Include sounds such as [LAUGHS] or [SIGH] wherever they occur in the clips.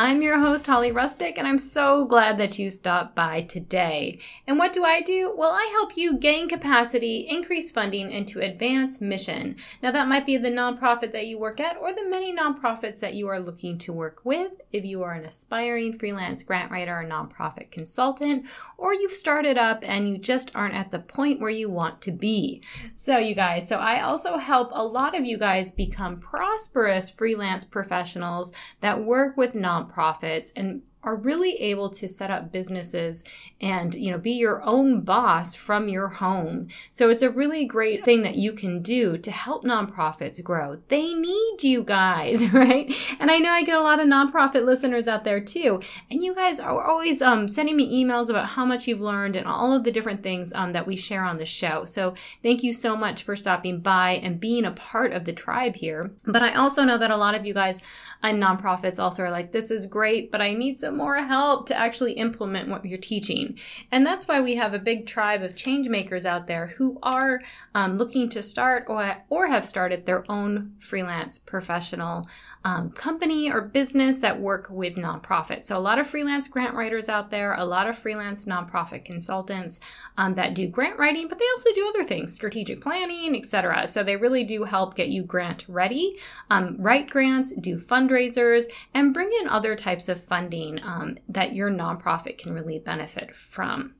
I'm your host, Holly Rustick, and I'm so glad that you stopped by today. And what do I do? Well, I help you gain capacity, increase funding, and to advance mission. Now, that might be the nonprofit that you work at or the many nonprofits that you are looking to work with. If you are an aspiring freelance grant writer or nonprofit consultant, or you've started up and you just aren't at the point where you want to be. So, you guys, so I also help a lot of you guys become prosperous freelance professionals that work with nonprofits nonprofits and are really able to set up businesses and you know be your own boss from your home. So it's a really great thing that you can do to help nonprofits grow. They need you guys [LAUGHS] right? And i know i get a lot of nonprofit listeners out there too. And you guys are always um, sending me emails about how much you've learned and all of the different things um, that we share on the show. So thank you so much for stopping by and being a part of the tribe here. But i also know that a lot of you guys and nonprofits also are like this is great but i need some more help to actually implement what you're teaching. And that's why we have a big tribe of change makers out there who are um, looking to start or, or have started their own freelance professional um, company or business that work with nonprofits. So a lot of freelance grant writers out there, a lot of freelance nonprofit consultants um, that do grant writing, but they also do other things, strategic planning, etc. So they really do help get you grant ready, um, write grants, do fundraisers, and bring in other types of funding um, that your nonprofit can really benefit from.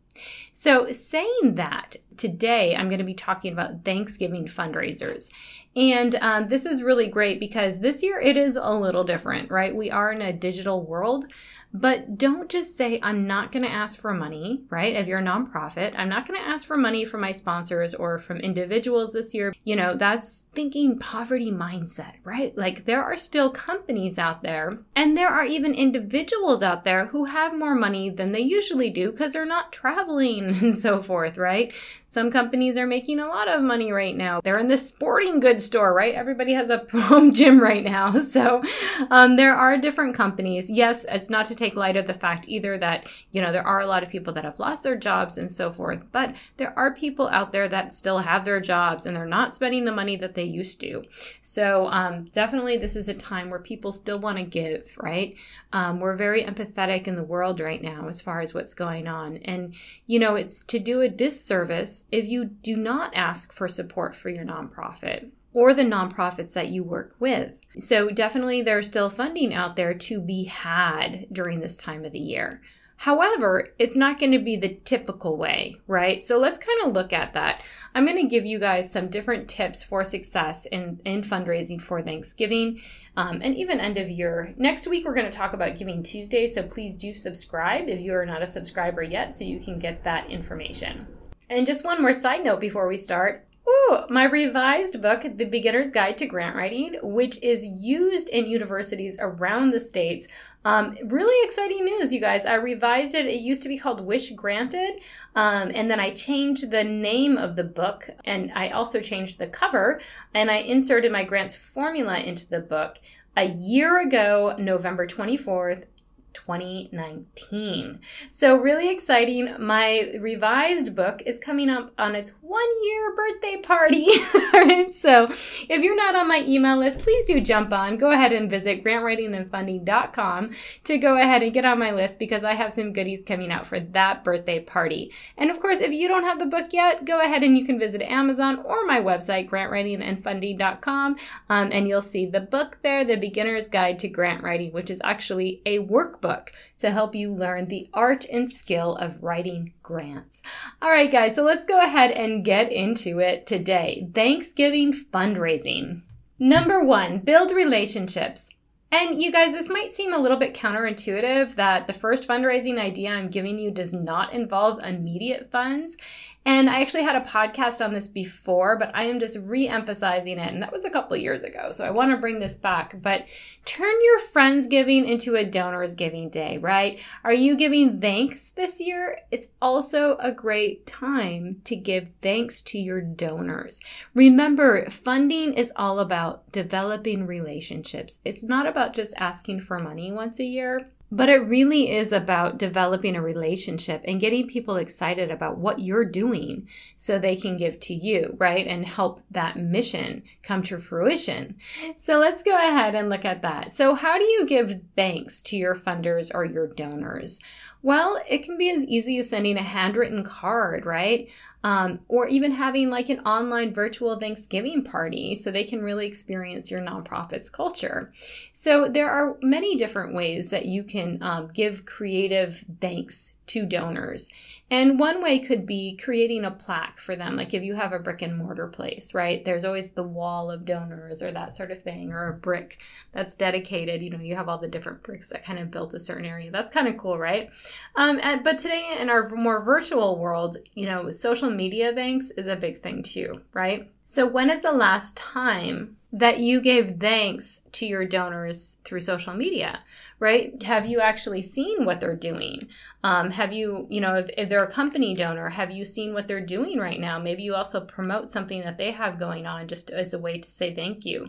So, saying that, today I'm going to be talking about Thanksgiving fundraisers. And um, this is really great because this year it is a little different, right? We are in a digital world. But don't just say, I'm not going to ask for money, right? If you're a nonprofit, I'm not going to ask for money from my sponsors or from individuals this year. You know, that's thinking poverty mindset, right? Like there are still companies out there and there are even individuals out there who have more money than they usually do because they're not traveling [LAUGHS] and so forth, right? Some companies are making a lot of money right now. They're in the sporting goods store, right? Everybody has a [LAUGHS] home gym right now. [LAUGHS] So um, there are different companies. Yes, it's not to take light of the fact either that, you know, there are a lot of people that have lost their jobs and so forth, but there are people out there that still have their jobs and they're not spending the money that they used to. So um, definitely this is a time where people still want to give, right? Um, we're very empathetic in the world right now as far as what's going on. And, you know, it's to do a disservice if you do not ask for support for your nonprofit or the nonprofits that you work with. So, definitely, there's still funding out there to be had during this time of the year. However, it's not going to be the typical way, right? So let's kind of look at that. I'm going to give you guys some different tips for success in, in fundraising for Thanksgiving um, and even end of year. Next week, we're going to talk about Giving Tuesday, so please do subscribe if you are not a subscriber yet so you can get that information. And just one more side note before we start. Ooh, my revised book, The Beginner's Guide to Grant Writing, which is used in universities around the states. Um, really exciting news, you guys. I revised it. It used to be called Wish Granted, um, and then I changed the name of the book, and I also changed the cover, and I inserted my grants formula into the book a year ago, November 24th, 2019. So, really exciting. My revised book is coming up on its one year birthday party. [LAUGHS] So if you're not on my email list, please do jump on. Go ahead and visit grantwritingandfunding.com to go ahead and get on my list because I have some goodies coming out for that birthday party. And of course, if you don't have the book yet, go ahead and you can visit Amazon or my website, grantwritingandfunding.com, um, and you'll see the book there, The Beginner's Guide to Grant Writing, which is actually a workbook book to help you learn the art and skill of writing grants. All right, guys, so let's go ahead and get into it today. Thanksgiving fundraising. Number one, build relationships. And you guys, this might seem a little bit counterintuitive that the first fundraising idea I'm giving you does not involve immediate funds. And I actually had a podcast on this before, but I am just re emphasizing it. And that was a couple years ago. So I want to bring this back. But turn your friends giving into a donors giving day, right? Are you giving thanks this year? It's also a great time to give thanks to your donors. Remember, funding is all about developing relationships. It's not about just asking for money once a year. But it really is about developing a relationship and getting people excited about what you're doing so they can give to you, right? And help that mission come to fruition. So let's go ahead and look at that. So, how do you give thanks to your funders or your donors? Well, it can be as easy as sending a handwritten card, right? Um, or even having like an online virtual Thanksgiving party so they can really experience your nonprofit's culture. So there are many different ways that you can um, give creative thanks to donors. And one way could be creating a plaque for them. Like if you have a brick and mortar place, right? There's always the wall of donors or that sort of thing, or a brick that's dedicated. You know, you have all the different bricks that kind of built a certain area. That's kind of cool, right? Um, and, but today in our more virtual world, you know, social media thanks is a big thing too, right? So when is the last time that you gave thanks to your donors through social media, right? Have you actually seen what they're doing? Um, have you, you know, if, if, they're a company donor, have you seen what they're doing right now? Maybe you also promote something that they have going on just as a way to say thank you.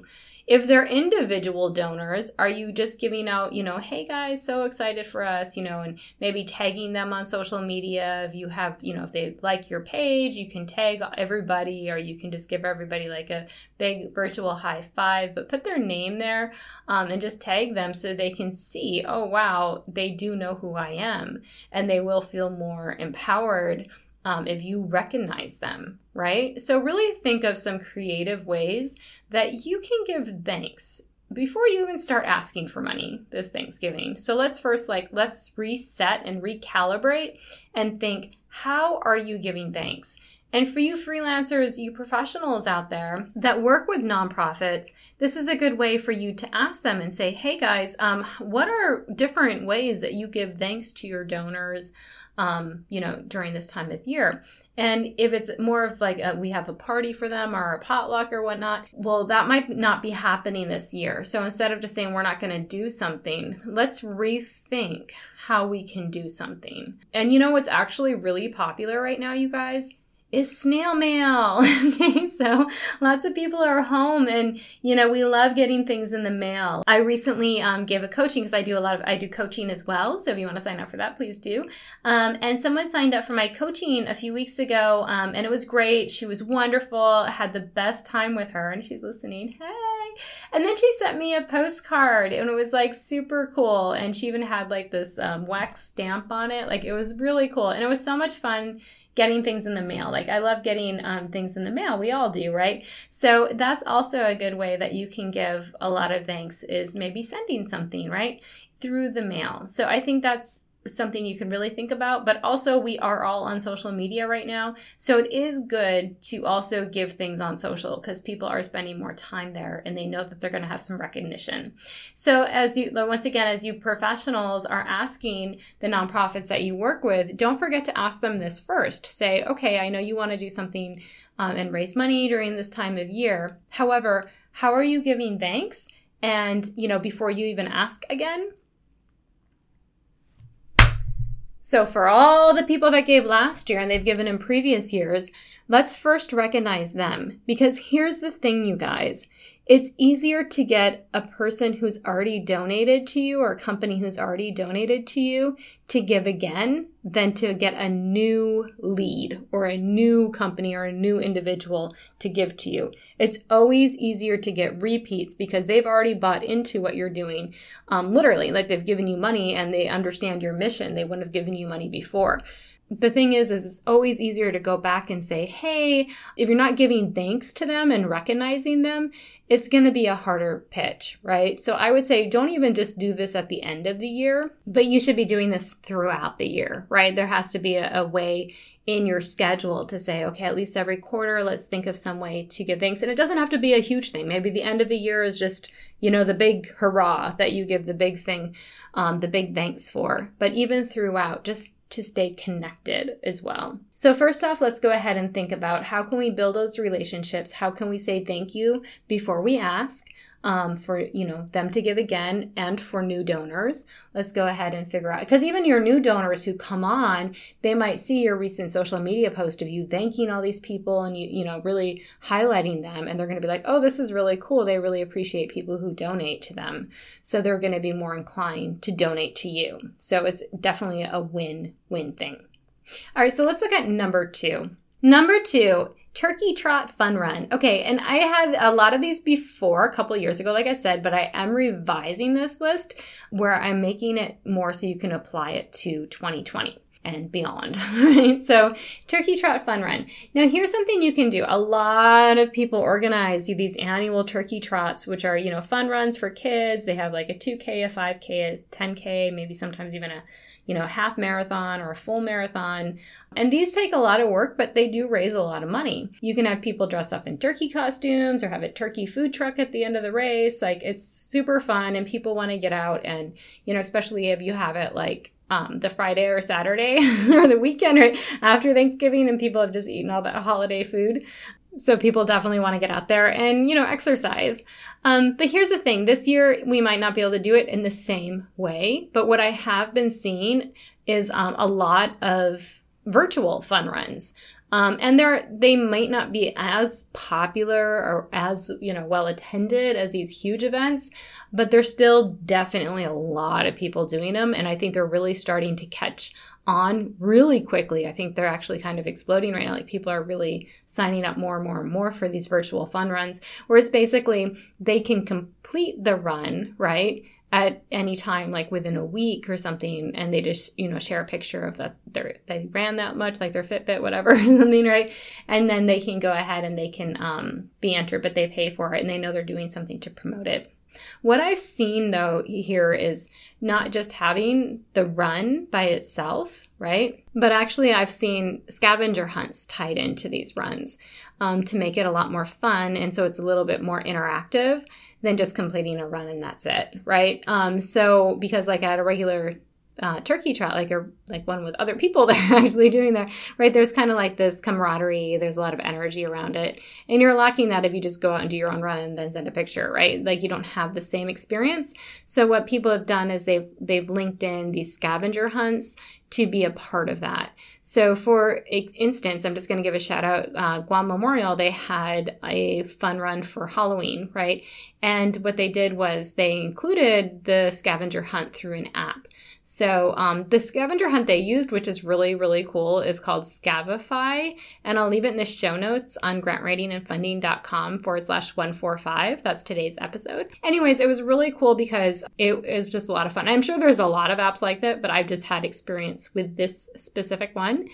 If they're individual donors, are you just giving out, you know, hey guys, so excited for us, you know, and maybe tagging them on social media? If you have, you know, if they like your page, you can tag everybody, or you can just give everybody like a big virtual high five, but put their name there um, and just tag them so they can see, oh wow, they do know who I am, and they will feel more empowered um, if you recognize them, right? So, really think of some creative ways that you can give thanks before you even start asking for money this Thanksgiving. So, let's first, like, let's reset and recalibrate and think, how are you giving thanks? And for you freelancers, you professionals out there that work with nonprofits, this is a good way for you to ask them and say, hey guys, um, what are different ways that you give thanks to your donors? Um, you know, during this time of year. And if it's more of like a, we have a party for them or a potluck or whatnot, well, that might not be happening this year. So instead of just saying we're not going to do something, let's rethink how we can do something. And you know what's actually really popular right now, you guys? Is snail mail. [LAUGHS] okay, so lots of people are home and, you know, we love getting things in the mail. I recently um, gave a coaching because I do a lot of, I do coaching as well. So if you want to sign up for that, please do. Um, and someone signed up for my coaching a few weeks ago um, and it was great. She was wonderful. I had the best time with her and she's listening. Hey. And then she sent me a postcard and it was like super cool. And she even had like this um, wax stamp on it. Like it was really cool. And it was so much fun getting things in the mail. Like I love getting um, things in the mail. We all do, right? So that's also a good way that you can give a lot of thanks is maybe sending something, right? Through the mail. So I think that's something you can really think about. But also, we are all on social media right now. So it is good to also give things on social because people are spending more time there and they know that they're going to have some recognition. So, as you, once again, as you professionals are asking the nonprofits that you work with, don't forget to ask them this first. Say, okay, I know you want to do something um, and raise money during this time of year. However, how are you giving thanks? And, you know, before you even ask again, so, for all the people that gave last year and they've given in previous years, let's first recognize them. Because here's the thing, you guys it's easier to get a person who's already donated to you or a company who's already donated to you to give again than to get a new lead or a new company or a new individual to give to you. It's always easier to get repeats because they've already bought into what you're doing. Um, literally, like they've given you money and they understand your mission. They wouldn't have given you money before. The thing is is it's always easier to go back and say hey if you're not giving thanks to them and recognizing them it's going to be a harder pitch right? So i would say don't even just do this at the end of the year but you should be doing this throughout the year right? There has to be a, a way in your schedule to say okay at least every quarter let's think of some way to give thanks. And it doesn't have to be a huge thing. Maybe the end of the year is just you know the big hurrah that you give the big thing um, the big thanks for. But even throughout just to stay connected as well. So first off, let's go ahead and think about how can we build those relationships? How can we say thank you before we ask? Um, for you know them to give again and for new donors let's go ahead and figure out because even your new donors who come on they might see your recent social media post of you thanking all these people and you you know really highlighting them and they're going to be like oh this is really cool they really appreciate people who donate to them so they're going to be more inclined to donate to you so it's definitely a win win thing. All right, so let's look at number two. Number two, Turkey Trot Fun Run. Okay, and I had a lot of these before a couple years ago, like I said, but I am revising this list where I'm making it more so you can apply it to 2020 and beyond. [LAUGHS] Right? So, Turkey Trot Fun Run. Now, here's something you can do. A lot of people organize these annual turkey trots, which are, you know, fun runs for kids. They have like a 2K, a 5K, a 10K, maybe sometimes even a you know, half marathon or a full marathon. And these take a lot of work, but they do raise a lot of money. You can have people dress up in turkey costumes or have a turkey food truck at the end of the race. Like it's super fun and people want to get out and, you know, especially if you have it like um, the Friday or Saturday [LAUGHS] or the weekend right after Thanksgiving and people have just eaten all that holiday food. So people definitely want to get out there and, you know, exercise. Um, but here's the thing this year, we might not be able to do it in the same way. But what I have been seeing is um, a lot of virtual fun runs. Um, and they're they might not be as popular or as you know well attended as these huge events, but there's still definitely a lot of people doing them, and I think they're really starting to catch on really quickly. I think they're actually kind of exploding right now. Like people are really signing up more and more and more for these virtual fun runs, where it's basically they can complete the run, right? At any time, like within a week or something, and they just, you know, share a picture of that they ran that much, like their Fitbit, whatever, [LAUGHS] or something, right? And then they can go ahead and they can um, be entered, but they pay for it and they know they're doing something to promote it. What I've seen though here is not just having the run by itself, right? But actually, I've seen scavenger hunts tied into these runs um, to make it a lot more fun. And so it's a little bit more interactive than just completing a run and that's it, right? Um, so, because like at a regular uh, turkey trot, like a like one with other people [LAUGHS] that are actually doing that, right? There's kind of like this camaraderie. There's a lot of energy around it, and you're lacking that if you just go out and do your own run and then send a picture, right? Like you don't have the same experience. So what people have done is they've they've linked in these scavenger hunts to be a part of that. So, for instance, I'm just going to give a shout out. Uh, Guam Memorial, they had a fun run for Halloween, right? And what they did was they included the scavenger hunt through an app. So um, the scavenger hunt they used, which is really, really cool, is called Scavify. And I'll leave it in the show notes on grantwritingandfunding.com forward slash 145. That's today's episode. Anyways, it was really cool because it is just a lot of fun. I'm sure there's a lot of apps like that, but I've just had experience with this specific one.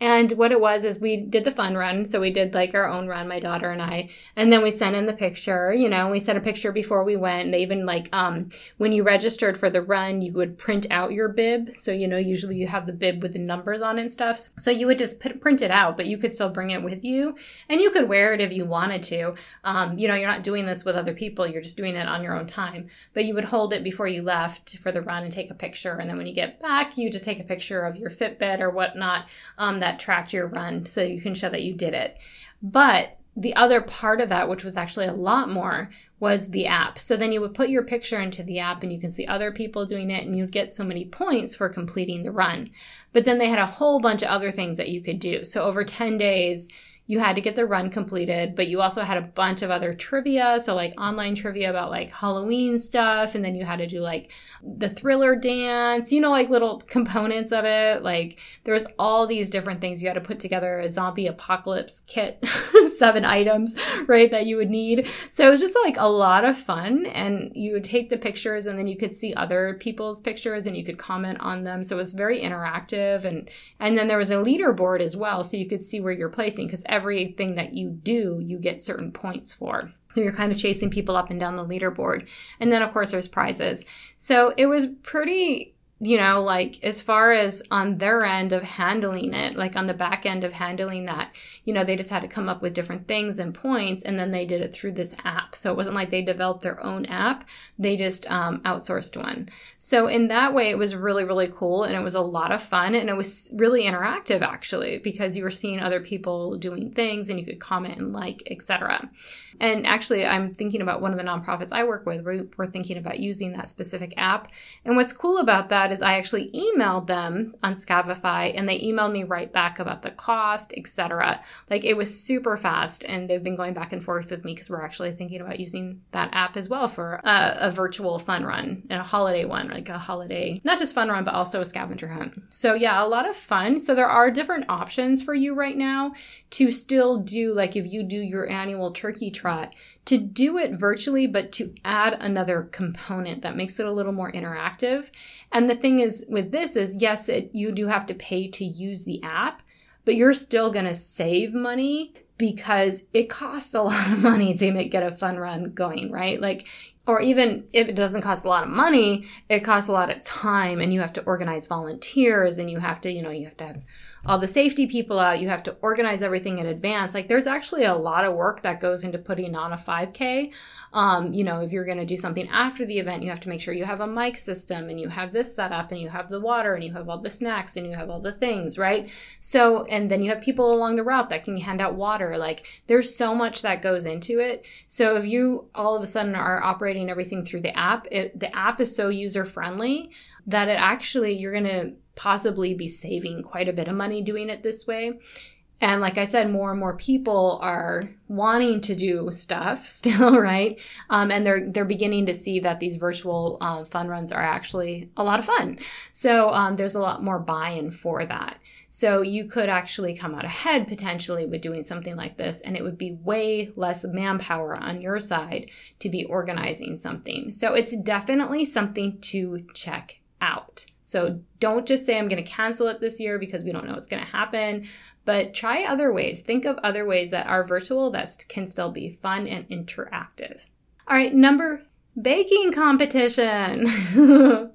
And what it was is we did the fun run. So we did like our own run, my daughter and I. And then we sent in the picture, you know, we sent a picture before we went. And they even like, um, when you registered for the run, you would print out your bib. So, you know, usually you have the bib with the numbers on it and stuff. So you would just put, print it out, but you could still bring it with you and you could wear it if you wanted to. Um, you know, you're not doing this with other people. You're just doing it on your own time, but you would hold it before you left for the run and take a picture. And then when you get back, you just take a picture of your Fitbit or whatnot, um, that tracked your run so you can show that you did it. But the other part of that, which was actually a lot more, was the app. So then you would put your picture into the app and you can see other people doing it and you'd get so many points for completing the run. But then they had a whole bunch of other things that you could do. So over 10 days, you had to get the run completed, but you also had a bunch of other trivia. So, like online trivia about like Halloween stuff. And then you had to do like the thriller dance, you know, like little components of it. Like there was all these different things. You had to put together a zombie apocalypse kit, [LAUGHS] seven items, right, that you would need. So it was just like a lot of fun. And you would take the pictures and then you could see other people's pictures and you could comment on them. So it was very interactive. And, and then there was a leaderboard as well. So you could see where you're placing because everything that you do, you get certain points for. So you're kind of chasing people up and down the leaderboard. And then, of course, there's prizes. So it was pretty you know, like as far as on their end of handling it, like on the back end of handling that, you know, they just had to come up with different things and points, and then they did it through this app. So it wasn't like they developed their own app, they just um, outsourced one. So in that way, it was really, really cool, and it was a lot of fun, and it was really interactive actually, because you were seeing other people doing things and you could comment and like, etc. And actually, I'm thinking about one of the nonprofits I work with, we're thinking about using that specific app. And what's cool about that is I actually emailed them on Scavify and they emailed me right back about the cost, etc. Like it was super fast and they've been going back and forth with me because we're actually thinking about using that app as well for a, a virtual fun run and a holiday one, like a holiday, not just fun run, but also a scavenger hunt. So yeah, a lot of fun. So there are different options for you right now to still do, like if you do your annual turkey trot, to do it virtually, but to add another component that makes it a little more interactive. And the thing is with this is yes, it, you do have to pay to use the app, but you're still going to save money because it costs a [LAUGHS] lot of money to make, get a fun run going, right? Like, or even if it doesn't cost a lot of money, it costs a lot of time and you have to organize volunteers and you have to, you know, you have to have all the safety people out. You have to organize everything in advance. Like there's actually a lot of work that goes into putting on a 5K. Um, you know, if you're going to do something after the event, you have to make sure you have a mic system and you have this set up and you have the water and you have all the snacks and you have all the things, right? So, and then you have people along the route that can hand out water. Like there's so much that goes into it. So if you all of a sudden are operating everything through the app, it, the app is so user friendly that it actually, you're going to possibly be saving quite a bit of money doing it this way. And like I said, more and more people are wanting to do stuff [LAUGHS] still, right? Um, and they're they're beginning to see that these virtual um, fun runs are actually a lot of fun. So um, there's a lot more buy-in for that. So you could actually come out ahead potentially with doing something like this, and it would be way less manpower on your side to be organizing something. So it's definitely something to check out. So don't just say, I'm going to cancel it this year because we don't know what's going to happen, but try other ways. Think of other ways that are virtual that can still be fun and interactive. All right, number baking competition. [LAUGHS]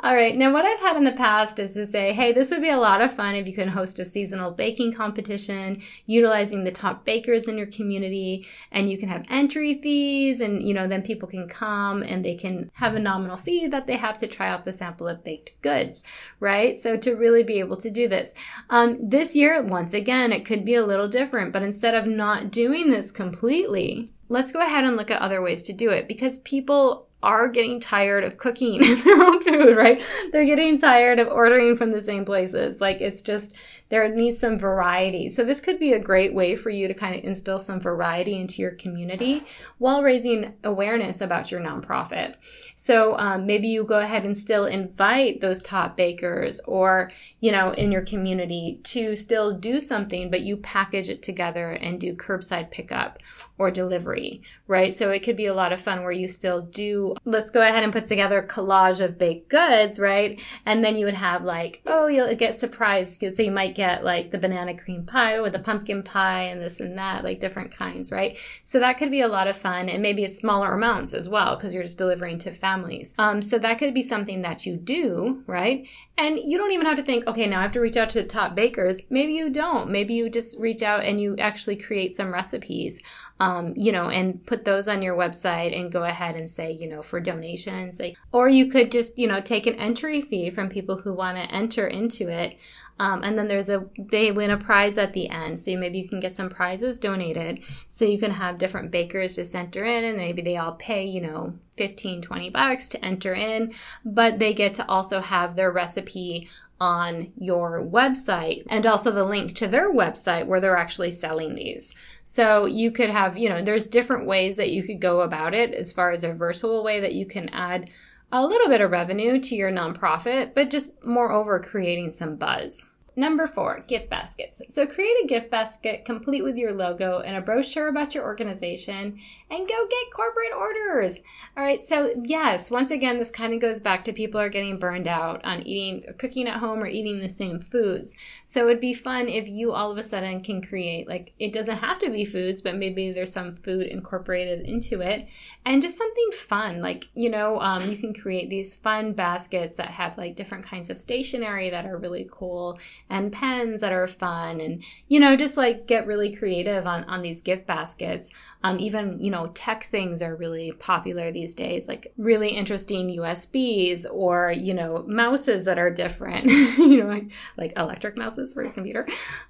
All right, now what I've had in the past is to say, hey, this would be a lot of fun if you can host a seasonal baking competition utilizing the top bakers in your community and you can have entry fees and you know then people can come and they can have a nominal fee that they have to try out the sample of baked goods, right? So to really be able to do this. Um, this year, once again, it could be a little different, but instead of not doing this completely, let's go ahead and look at other ways to do it because people are getting tired of cooking [LAUGHS] their own food, right? They're getting tired of ordering from the same places. Like it's just, there needs some variety. So this could be a great way for you to kind of instill some variety into your community while raising awareness about your nonprofit. So um, maybe you go ahead and still invite those top bakers or, you know, in your community to still do something, but you package it together and do curbside pickup or delivery, right? So it could be a lot of fun where you still do, let's go ahead and put together a collage of baked goods, right? And then you would have like, oh, you'll get surprised. So you might get get like the banana cream pie with the pumpkin pie and this and that, like different kinds, right? So that could be a lot of fun. And maybe it's smaller amounts as well because you're just delivering to families. Um, so that could be something that you do, right? And you don't even have to think, okay, now I have to reach out to the top bakers. Maybe you don't. Maybe you just reach out and you actually create some recipes, um, you know, and put those on your website and go ahead and say, you know, for donations. Like, or you could just, you know, take an entry fee from people who want to enter into it. Um, and then there's a they win a prize at the end so maybe you can get some prizes donated so you can have different bakers just enter in and maybe they all pay you know 15, 20 bucks to enter in, but they get to also have their recipe on your website and also the link to their website where they're actually selling these. So you could have, you know, there's different ways that you could go about it as far as a virtual way that you can add a little bit of revenue to your nonprofit, but just moreover creating some buzz. Number four, gift baskets. So create a gift basket complete with your logo and a brochure about your organization and go get corporate orders. All right. So yes, once again, this kind of goes back to people are getting burned out on eating, cooking at home or eating the same foods. So it'd be fun if you all of a sudden can create, like, it doesn't have to be foods, but maybe there's some food incorporated into it and just something fun. Like, you know, um, you can create these fun baskets that have like different kinds of stationery that are really cool and pens that are fun and you know just like get really creative on on these gift baskets. Um, even you know tech things are really popular these days like really interesting usbs or you know mouses that are different [LAUGHS] you know like, like electric mouses for your computer.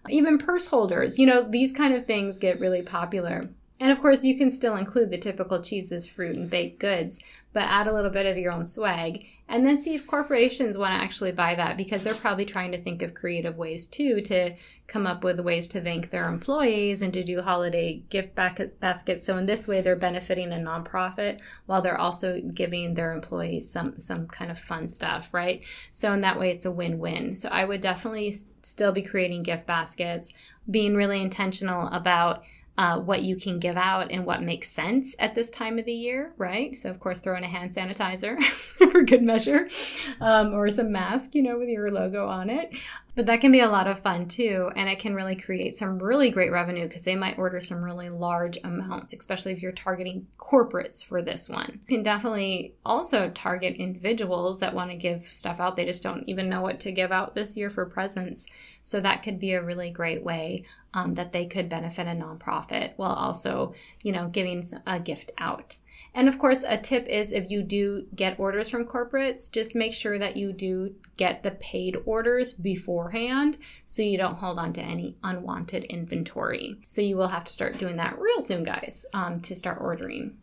Even purse holders you know these kind of things get really popular and of course, you can still include the typical cheeses, fruit, and baked goods, but add a little bit of your own swag and then see if corporations want to actually buy that because they're probably trying to think of creative ways too to come up with ways to thank their employees and to do holiday gift baskets. So in this way, they're benefiting a nonprofit while they're also giving their employees some some kind of fun stuff, right? So in that way, it's a win-win. So I would definitely still be creating gift baskets, being really intentional about uh, what you can give out and what makes sense at this time of the year, right? So, of course, throw in a hand sanitizer [LAUGHS] for good measure, um, or some mask, you know, with your logo on it. But that can be a lot of fun too, and it can really create some really great revenue because they might order some really large amounts, especially if you're targeting corporates for this one. You can definitely also target individuals that want to give stuff out. They just don't even know what to give out this year for presents. So that could be a really great way um, that they could benefit a nonprofit while also, you know, giving a gift out. And of course, a tip is if you do get orders from corporates, just make sure that you do get the paid orders beforehand so you don't hold on to any unwanted inventory. So you will have to start doing that real soon, guys, um, to start ordering.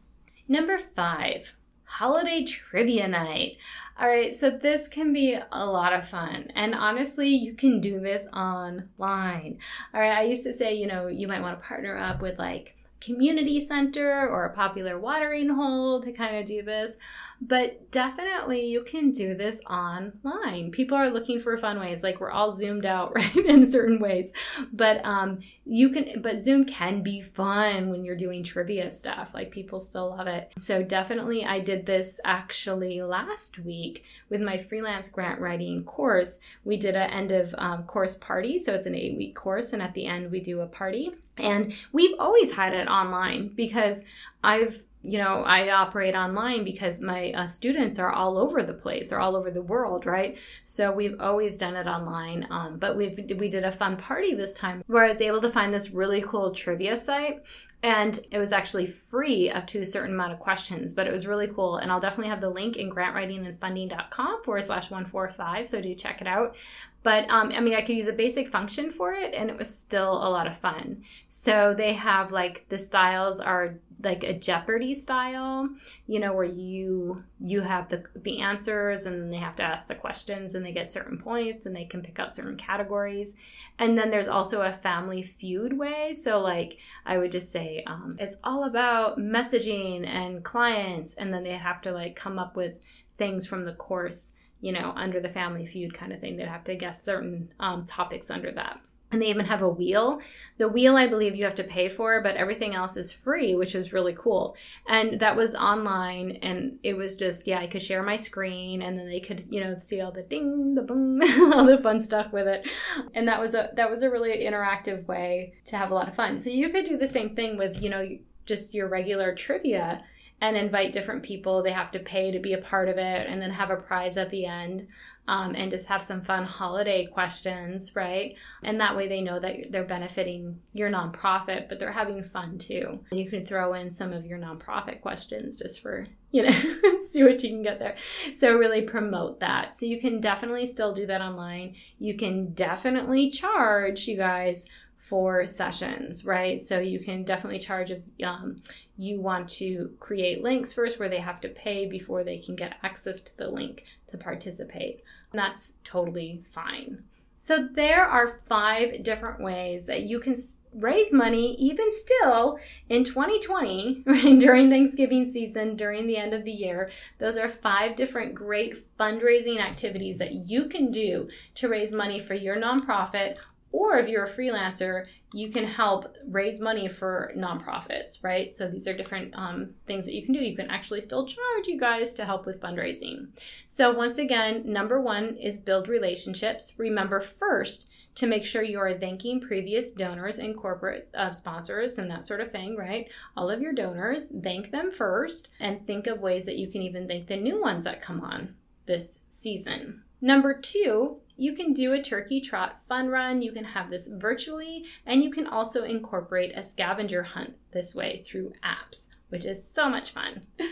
Number five, holiday trivia night. All right, so this can be a lot of fun. And honestly, you can do this online. All right, I used to say, you know, you might want to partner up with like community center or a popular watering hole to kind of do this. But definitely you can do this online. People are looking for fun ways. Like we're all zoomed out, [LAUGHS] right, in certain ways. But um you can but Zoom can be fun when you're doing trivia stuff. Like people still love it. So definitely I did this actually last week with my freelance grant writing course. We did an end of um, course party. So it's an eight week course and at the end we do a party. And we've always had it online because I've you know i operate online because my uh, students are all over the place. They're all over the world right? So we've always done it online um, but we we did a fun party this time where i was able to find this really cool trivia site. And it was actually free up to a certain amount of questions but it was really cool. And i'll definitely have the link in grantwritingandfunding.com forward slash 145 so do check it out. But um, I mean, I could use a basic function for it, and it was still a lot of fun. So they have like the styles are like a Jeopardy style, you know, where you you have the the answers, and they have to ask the questions, and they get certain points, and they can pick out certain categories. And then there's also a Family Feud way. So like I would just say um, it's all about messaging and clients, and then they have to like come up with things from the course you know, under the family feud kind of thing. They'd have to guess certain um, topics under that. And they even have a wheel. The wheel, I believe, you have to pay for, but everything else is free, which is really cool. And that was online, and it was just, yeah, I could share my screen, and then they could, you know, see all the ding, the boom, [LAUGHS] all the fun stuff with it. And that was a that was a really interactive way to have a lot of fun. So you could do the same thing with, you know, just your regular trivia and invite different people. They have to pay to be a part of it and then have a prize at the end um, and just have some fun holiday questions, right? And that way they know that they're benefiting your nonprofit, but they're having fun too. You can throw in some of your nonprofit questions just for, you know, [LAUGHS] see what you can get there. So really promote that. So you can definitely still do that online. You can definitely charge you guys for sessions, right? So you can definitely charge if um, you want to create links first where they have to pay before they can get access to the link to participate. And that's totally fine. So there are five different ways that you can raise money even still in 2020 [LAUGHS] during Thanksgiving season, during the end of the year. Those are five different great fundraising activities that you can do to raise money for your nonprofit or if you're a freelancer, you can help raise money for nonprofits, right? So these are different um, things that you can do. You can actually still charge you guys to help with fundraising. So, once again, number one is build relationships. Remember first to make sure you are thanking previous donors and corporate uh, sponsors and that sort of thing, right? All of your donors, thank them first and think of ways that you can even thank the new ones that come on this season. Number two, you can do a turkey trot fun run. You can have this virtually, and you can also incorporate a scavenger hunt this way through apps, which is so much fun. [LAUGHS]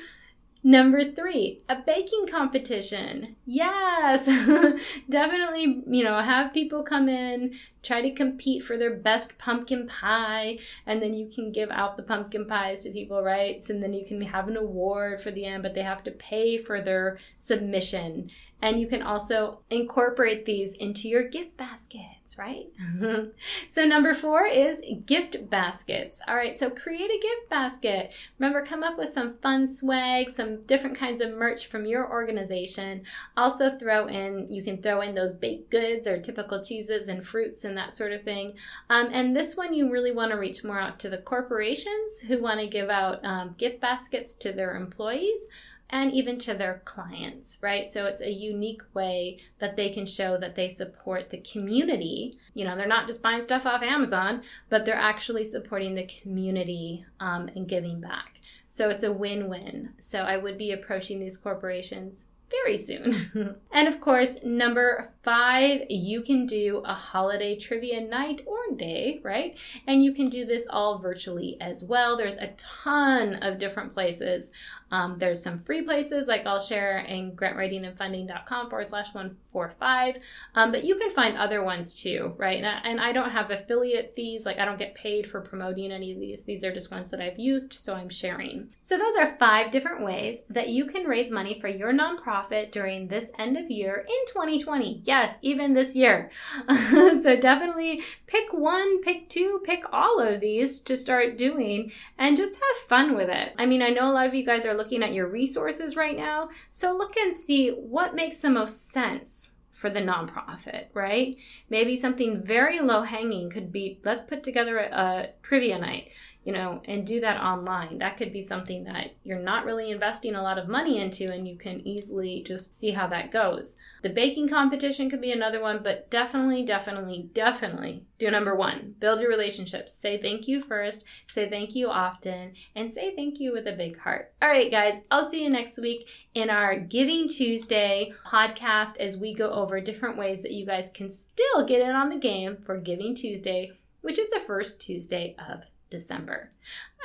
Number three, a baking competition. Yes, [LAUGHS] definitely, you know, have people come in, try to compete for their best pumpkin pie, and then you can give out the pumpkin pies to people, right? And then you can have an award for the end, but they have to pay for their submission. And you can also incorporate these into your gift baskets, right? [LAUGHS] so, number four is gift baskets. All right, so create a gift basket. Remember, come up with some fun swag, some different kinds of merch from your organization. Also, throw in, you can throw in those baked goods or typical cheeses and fruits and that sort of thing. Um, and this one, you really want to reach more out to the corporations who want to give out um, gift baskets to their employees and even to their clients, right? So it's a unique way that they can show that they support the community. You know, they're not just buying stuff off Amazon, but they're actually supporting the community um, and giving back. So it's a win win. So I would be approaching these corporations very soon. [LAUGHS] and of course, number five, you can do a holiday trivia night or day, right? And you can do this all virtually as well. There's a ton of different places. Um, there's some free places like I'll share in grantwritingandfunding.com forward slash 145. Um, but you can find other ones too, right? And I, and I don't have affiliate fees, like I don't get paid for promoting any of these. These are just ones that I've used, so I'm sharing. So those are five different ways that you can raise money for your nonprofit during this end of year in 2020. Yes, even this year. [LAUGHS] so definitely pick one, pick two, pick all of these to start doing and just have fun with it. I mean, I know a lot of you guys are looking at your resources right now, so look and see what makes the most sense for the nonprofit, right? Maybe something very low hanging could be let's put together a, a, trivia night, you know, and do that online. That could be something that you're not really investing a lot of money into and you can easily just see how that goes. The baking competition could be another one, but definitely, definitely, definitely do number one build your relationships. Say thank you first, say thank you often, and say thank you with a big heart. All right, guys, I'll see you next week in our Giving Tuesday podcast as we go over different ways that you guys can still get in on the game for Giving Tuesday, which is the first Tuesday of December.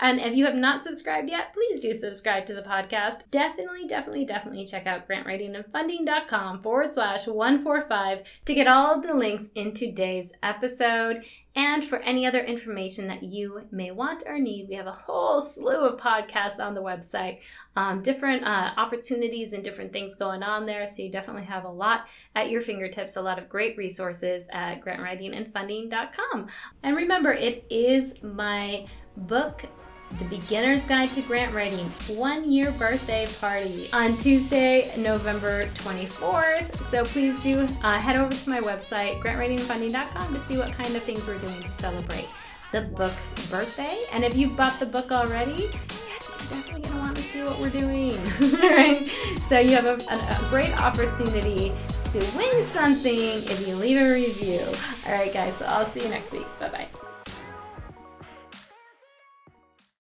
And if you have not subscribed yet, please do subscribe to the podcast. Definitely, definitely, definitely check out grantwritingandfunding.com forward slash 145 to get all of the links in today's episode. And for any other information that you may want or need, we have a whole slew of podcasts on the website, um, different uh, opportunities and different things going on there. So you definitely have a lot at your fingertips, a lot of great resources at grantwritingandfunding.com. And remember, it is my book the Beginner's Guide to Grant Writing one year birthday party on Tuesday, November 24th. So please do uh, head over to my website, grantwritingandfunding.com, to see what kind of things we're doing to celebrate the book's birthday. And if you've bought the book already, yes, you're definitely going to want to see what we're doing. [LAUGHS] right? So you have a, a, a great opportunity to win something if you leave a review. All right, guys, so I'll see you next week. Bye bye.